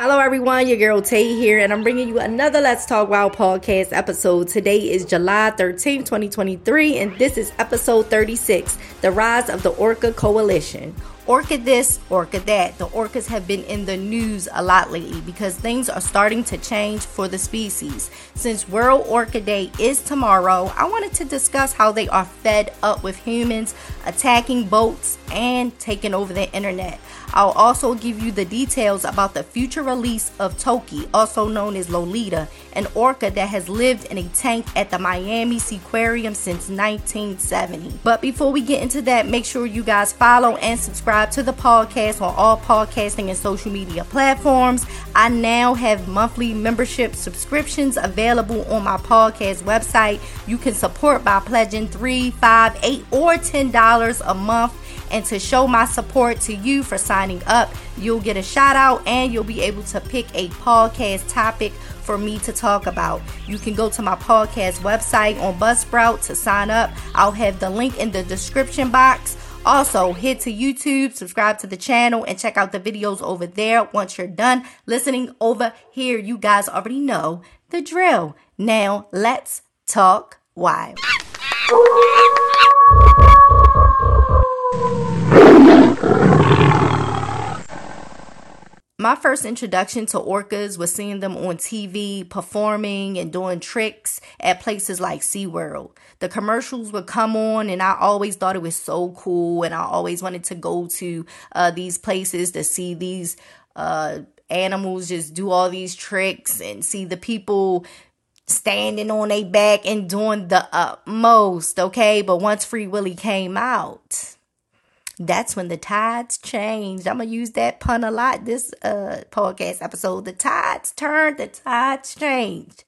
Hello, everyone. Your girl Tay here, and I'm bringing you another Let's Talk Wild podcast episode. Today is July 13, 2023, and this is episode 36 The Rise of the Orca Coalition. Orca this, orca that. The orcas have been in the news a lot lately because things are starting to change for the species. Since World Orca Day is tomorrow, I wanted to discuss how they are fed up with humans attacking boats and taking over the internet. I'll also give you the details about the future release of Toki, also known as Lolita, an orca that has lived in a tank at the Miami Seaquarium since 1970. But before we get into that, make sure you guys follow and subscribe to the podcast on all podcasting and social media platforms. I now have monthly membership subscriptions available on my podcast website. You can support by pledging three, five, eight, or ten dollars a month and to show my support to you for signing up, you'll get a shout out and you'll be able to pick a podcast topic for me to talk about. You can go to my podcast website on Buzzsprout to sign up. I'll have the link in the description box. Also, head to YouTube, subscribe to the channel, and check out the videos over there. Once you're done listening over here, you guys already know the drill. Now, let's talk wild. My first introduction to orcas was seeing them on TV performing and doing tricks at places like SeaWorld. The commercials would come on, and I always thought it was so cool, and I always wanted to go to uh, these places to see these uh, animals just do all these tricks and see the people standing on their back and doing the utmost, okay? But once Free Willy came out, that's when the tides changed. I'm gonna use that pun a lot this uh podcast episode. The tides turned, the tides changed.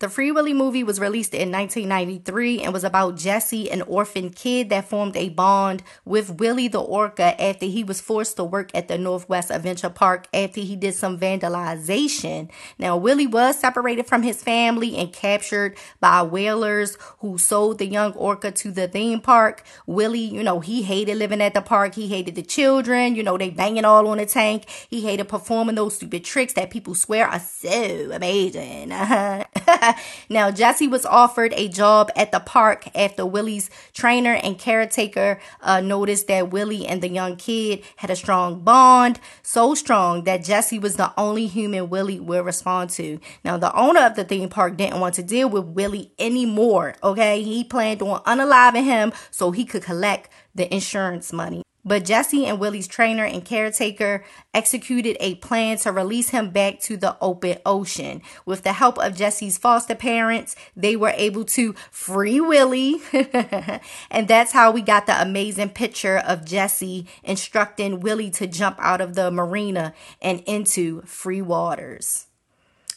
The Free Willy movie was released in 1993 and was about Jesse, an orphan kid that formed a bond with Willy the Orca after he was forced to work at the Northwest Adventure Park after he did some vandalization. Now, Willy was separated from his family and captured by whalers who sold the young orca to the theme park. Willy, you know, he hated living at the park. He hated the children. You know, they banging all on the tank. He hated performing those stupid tricks that people swear are so amazing. now, Jesse was offered a job at the park after Willy's trainer and caretaker uh, noticed that Willy and the young kid had a strong bond, so strong that Jesse was the only human Willy would respond to. Now, the owner of the theme park didn't want to deal with Willy anymore, okay? He planned on unaliving him so he could collect the insurance money. But Jesse and Willy's trainer and caretaker executed a plan to release him back to the open ocean. With the help of Jesse's foster parents, they were able to free Willy. and that's how we got the amazing picture of Jesse instructing Willy to jump out of the marina and into free waters.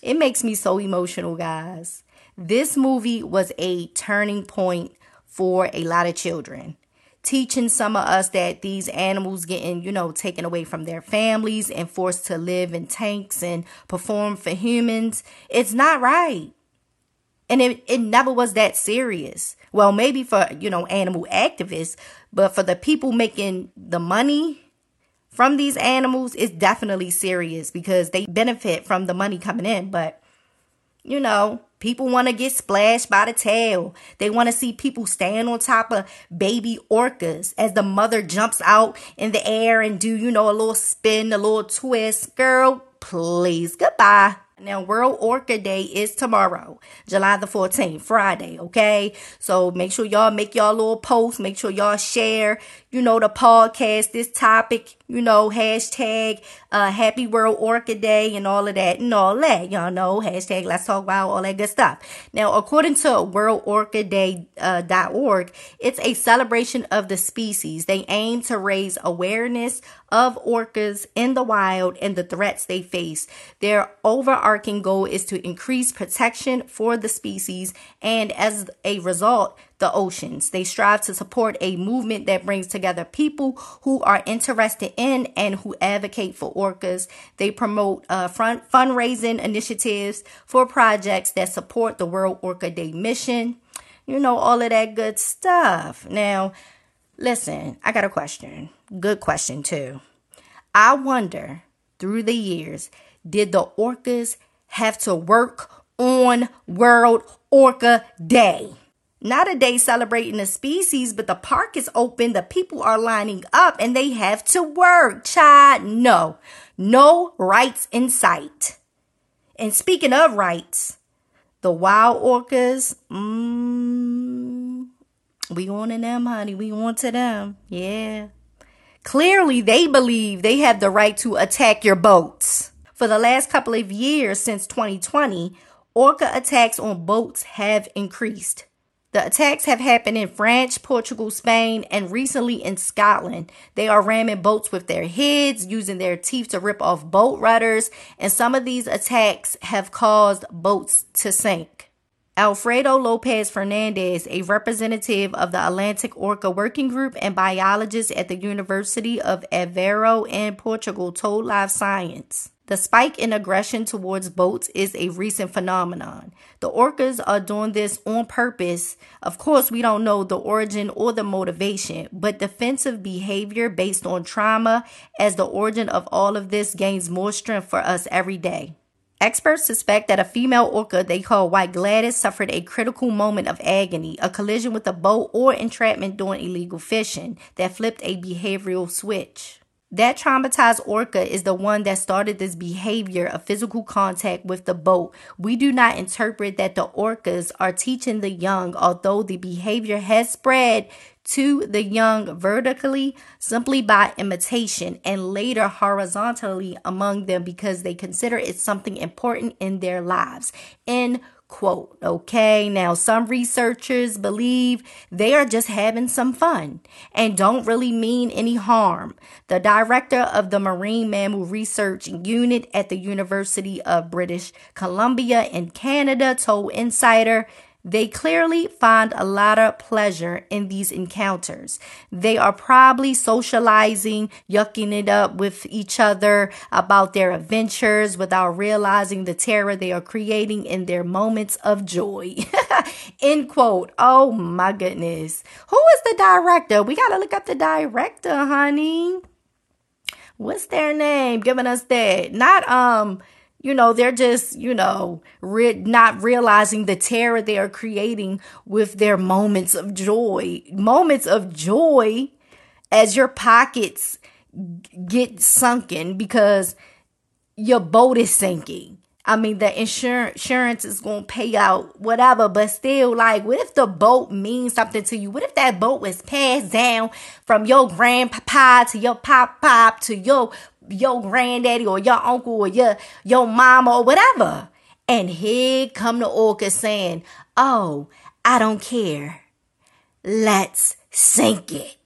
It makes me so emotional, guys. This movie was a turning point for a lot of children teaching some of us that these animals getting, you know, taken away from their families and forced to live in tanks and perform for humans, it's not right. And it, it never was that serious. Well, maybe for, you know, animal activists, but for the people making the money from these animals, it's definitely serious because they benefit from the money coming in. But, you know, People want to get splashed by the tail. They want to see people stand on top of baby orcas as the mother jumps out in the air and do, you know, a little spin, a little twist. Girl, please, goodbye. Now, World Orca Day is tomorrow, July the 14th, Friday, okay? So make sure y'all make y'all little posts. Make sure y'all share, you know, the podcast, this topic, you know, hashtag uh, Happy World Orca Day and all of that and all that. Y'all know, hashtag Let's Talk About all that good stuff. Now, according to worldorcaday.org, uh, it's a celebration of the species. They aim to raise awareness of orcas in the wild and the threats they face. Their overarching goal is to increase protection for the species and as a result, the oceans. They strive to support a movement that brings together people who are interested in and who advocate for orcas. They promote uh, front fundraising initiatives for projects that support the World Orca Day mission. You know, all of that good stuff. Now, listen, I got a question. Good question, too. I wonder through the years, did the orcas have to work on World Orca Day? Not a day celebrating the species, but the park is open, the people are lining up, and they have to work. Child, no. No rights in sight. And speaking of rights, the wild orcas, mm, we on to them, honey. We on to them. Yeah. Clearly, they believe they have the right to attack your boats. For the last couple of years since 2020, orca attacks on boats have increased. The attacks have happened in France, Portugal, Spain, and recently in Scotland. They are ramming boats with their heads, using their teeth to rip off boat rudders, and some of these attacks have caused boats to sink. Alfredo Lopez Fernandez, a representative of the Atlantic Orca Working Group and biologist at the University of Aveiro in Portugal, told Live Science. The spike in aggression towards boats is a recent phenomenon. The orcas are doing this on purpose. Of course, we don't know the origin or the motivation, but defensive behavior based on trauma as the origin of all of this gains more strength for us every day. Experts suspect that a female orca they call White Gladys suffered a critical moment of agony, a collision with a boat, or entrapment during illegal fishing that flipped a behavioral switch. That traumatized orca is the one that started this behavior of physical contact with the boat. We do not interpret that the orcas are teaching the young, although the behavior has spread to the young vertically simply by imitation and later horizontally among them because they consider it something important in their lives. In quote. Okay, now some researchers believe they are just having some fun and don't really mean any harm. The director of the Marine Mammal Research Unit at the University of British Columbia in Canada told Insider they clearly find a lot of pleasure in these encounters. They are probably socializing, yucking it up with each other about their adventures without realizing the terror they are creating in their moments of joy. End quote. Oh my goodness. Who is the director? We got to look up the director, honey. What's their name? Giving us that. Not, um, you know, they're just, you know, re- not realizing the terror they are creating with their moments of joy. Moments of joy as your pockets get sunken because your boat is sinking. I mean, the insurance, insurance is going to pay out whatever, but still, like, what if the boat means something to you? What if that boat was passed down from your grandpapa to your pop pop to your your granddaddy or your uncle or your your mama or whatever. And here come the orca saying, Oh, I don't care. Let's sink it.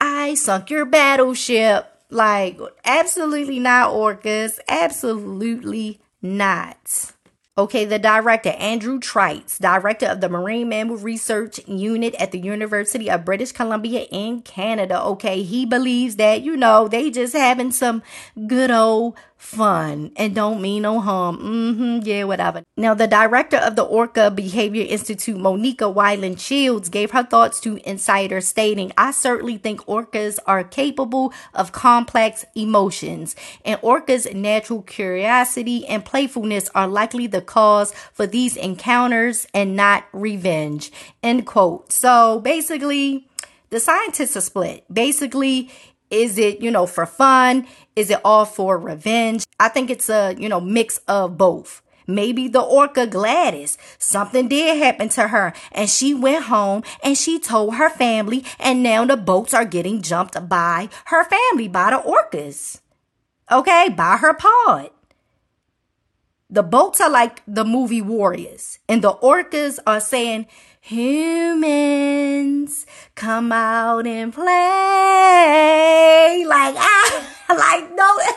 I sunk your battleship. Like, absolutely not, orcas. Absolutely not. Okay, the director, Andrew Trites, director of the Marine Mammal Research Unit at the University of British Columbia in Canada. Okay, he believes that, you know, they just having some good old fun and don't mean no harm. Mm-hmm, yeah, whatever. Now, the director of the Orca Behavior Institute, Monika Wieland Shields, gave her thoughts to Insider, stating, I certainly think orcas are capable of complex emotions, and orcas' natural curiosity and playfulness are likely the cause for these encounters and not revenge. End quote. So basically, the scientists are split. Basically, is it, you know, for fun? Is it all for revenge? I think it's a, you know, mix of both. Maybe the orca Gladys, something did happen to her and she went home and she told her family and now the boats are getting jumped by her family, by the orcas. Okay, by her pod. The boats are like the movie Warriors and the orcas are saying, humans come out and play. Like ah like no.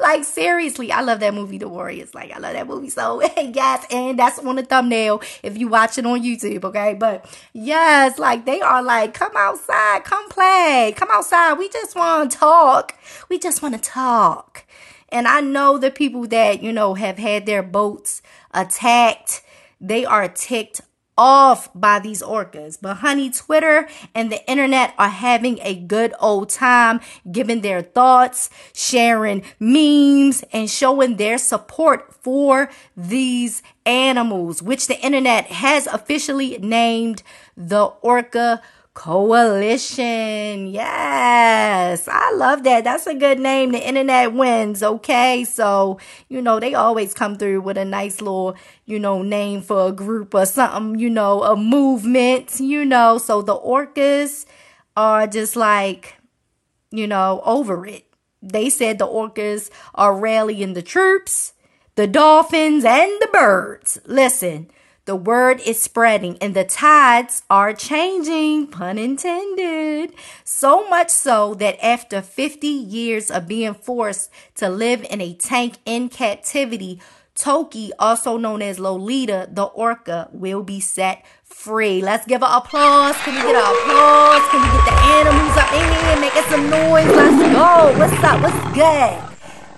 Like seriously i love that movie the warriors. Like i love that movie so. Yes and that's on the thumbnail if you watch it on youtube okay? But yes like they are like come outside come play. Come outside. We just want to talk. We just want to talk. And i know the people that you know have had their boats attacked. They are ticked off by these orcas. But honey, Twitter and the internet are having a good old time giving their thoughts, sharing memes, and showing their support for these animals, which the internet has officially named the Orca Coalition. Yes, I love that. That's a good name. The internet wins. Okay. So, you know, they always come through with a nice little, you know, name for a group or something, you know, a movement, you know. So the orcas are just like, you know, over it. They said the orcas are rallying the troops, the dolphins, and the birds. Listen, the word is spreading and the tides are changing, pun intended. So much so that after 50 years of being forced to live in a tank in captivity, Toki, also known as Lolita, the orca, will be set free. Let's give her applause. Can we get an applause? Can we get the animals up in here making some noise? Let's go. What's up? What's good?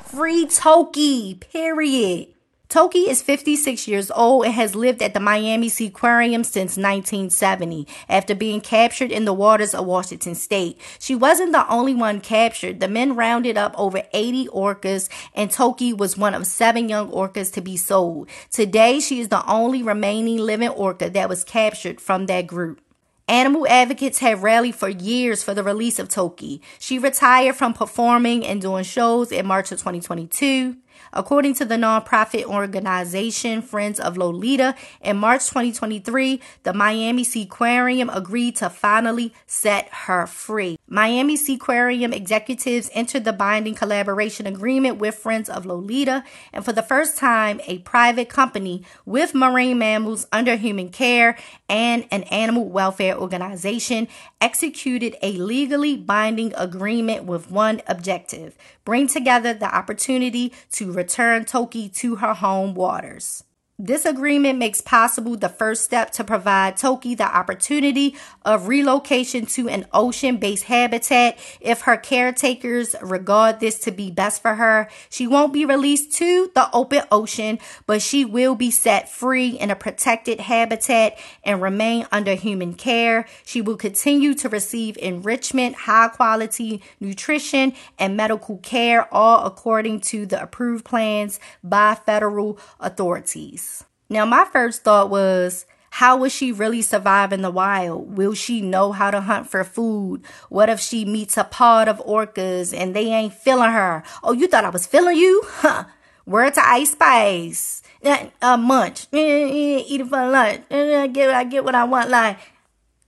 Free Toki, period. Toki is 56 years old and has lived at the Miami Seaquarium since 1970 after being captured in the waters of Washington state. She wasn't the only one captured. The men rounded up over 80 orcas and Toki was one of seven young orcas to be sold. Today, she is the only remaining living orca that was captured from that group. Animal advocates have rallied for years for the release of Toki. She retired from performing and doing shows in March of 2022. According to the nonprofit organization Friends of Lolita, in March 2023, the Miami Seaquarium agreed to finally set her free. Miami Seaquarium executives entered the binding collaboration agreement with Friends of Lolita, and for the first time, a private company with marine mammals under human care and an animal welfare organization executed a legally binding agreement with one objective bring together the opportunity to return Toki to her home waters. This agreement makes possible the first step to provide Toki the opportunity of relocation to an ocean based habitat. If her caretakers regard this to be best for her, she won't be released to the open ocean, but she will be set free in a protected habitat and remain under human care. She will continue to receive enrichment, high quality nutrition, and medical care, all according to the approved plans by federal authorities. Now, my first thought was, how will she really survive in the wild? Will she know how to hunt for food? What if she meets a pod of orcas and they ain't feeling her? Oh, you thought I was feeling you? Huh. Word to Ice Spice. Eh, a munch. Eh, eh, eat it for lunch. I get, I get what I want. Like,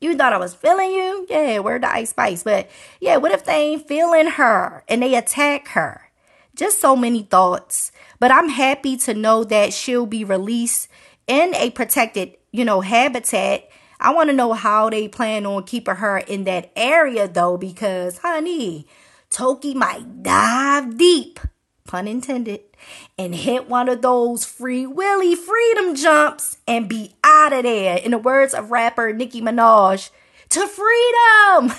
you thought I was feeling you? Yeah, word to Ice Spice. But yeah, what if they ain't feeling her and they attack her? Just so many thoughts. But I'm happy to know that she'll be released in a protected, you know, habitat. I want to know how they plan on keeping her in that area though, because honey, Toki might dive deep, pun intended, and hit one of those free willy freedom jumps and be out of there. In the words of rapper Nicki Minaj, to freedom.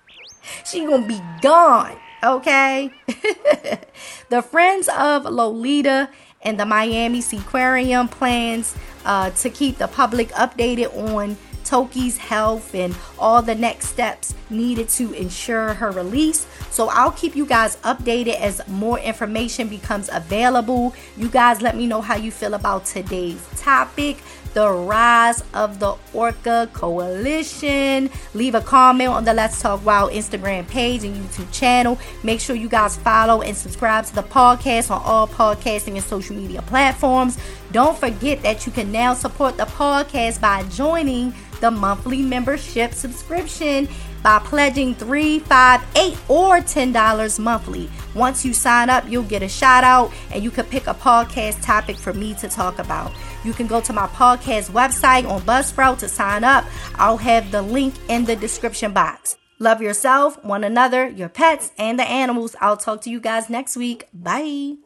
she gonna be gone. Okay. the Friends of Lolita and the Miami Seaquarium plans uh, to keep the public updated on Toki's health and all the next steps needed to ensure her release. So I'll keep you guys updated as more information becomes available. You guys let me know how you feel about today's topic the rise of the Orca Coalition. Leave a comment on the Let's Talk Wild Instagram page and YouTube channel. Make sure you guys follow and subscribe to the podcast on all podcasting and social media platforms. Don't forget that you can now support the podcast by joining the monthly membership subscription by pledging three, five, eight, or ten dollars monthly. Once you sign up, you'll get a shout out and you can pick a podcast topic for me to talk about. You can go to my podcast website on Buzzsprout to sign up. I'll have the link in the description box. Love yourself, one another, your pets, and the animals. I'll talk to you guys next week. Bye.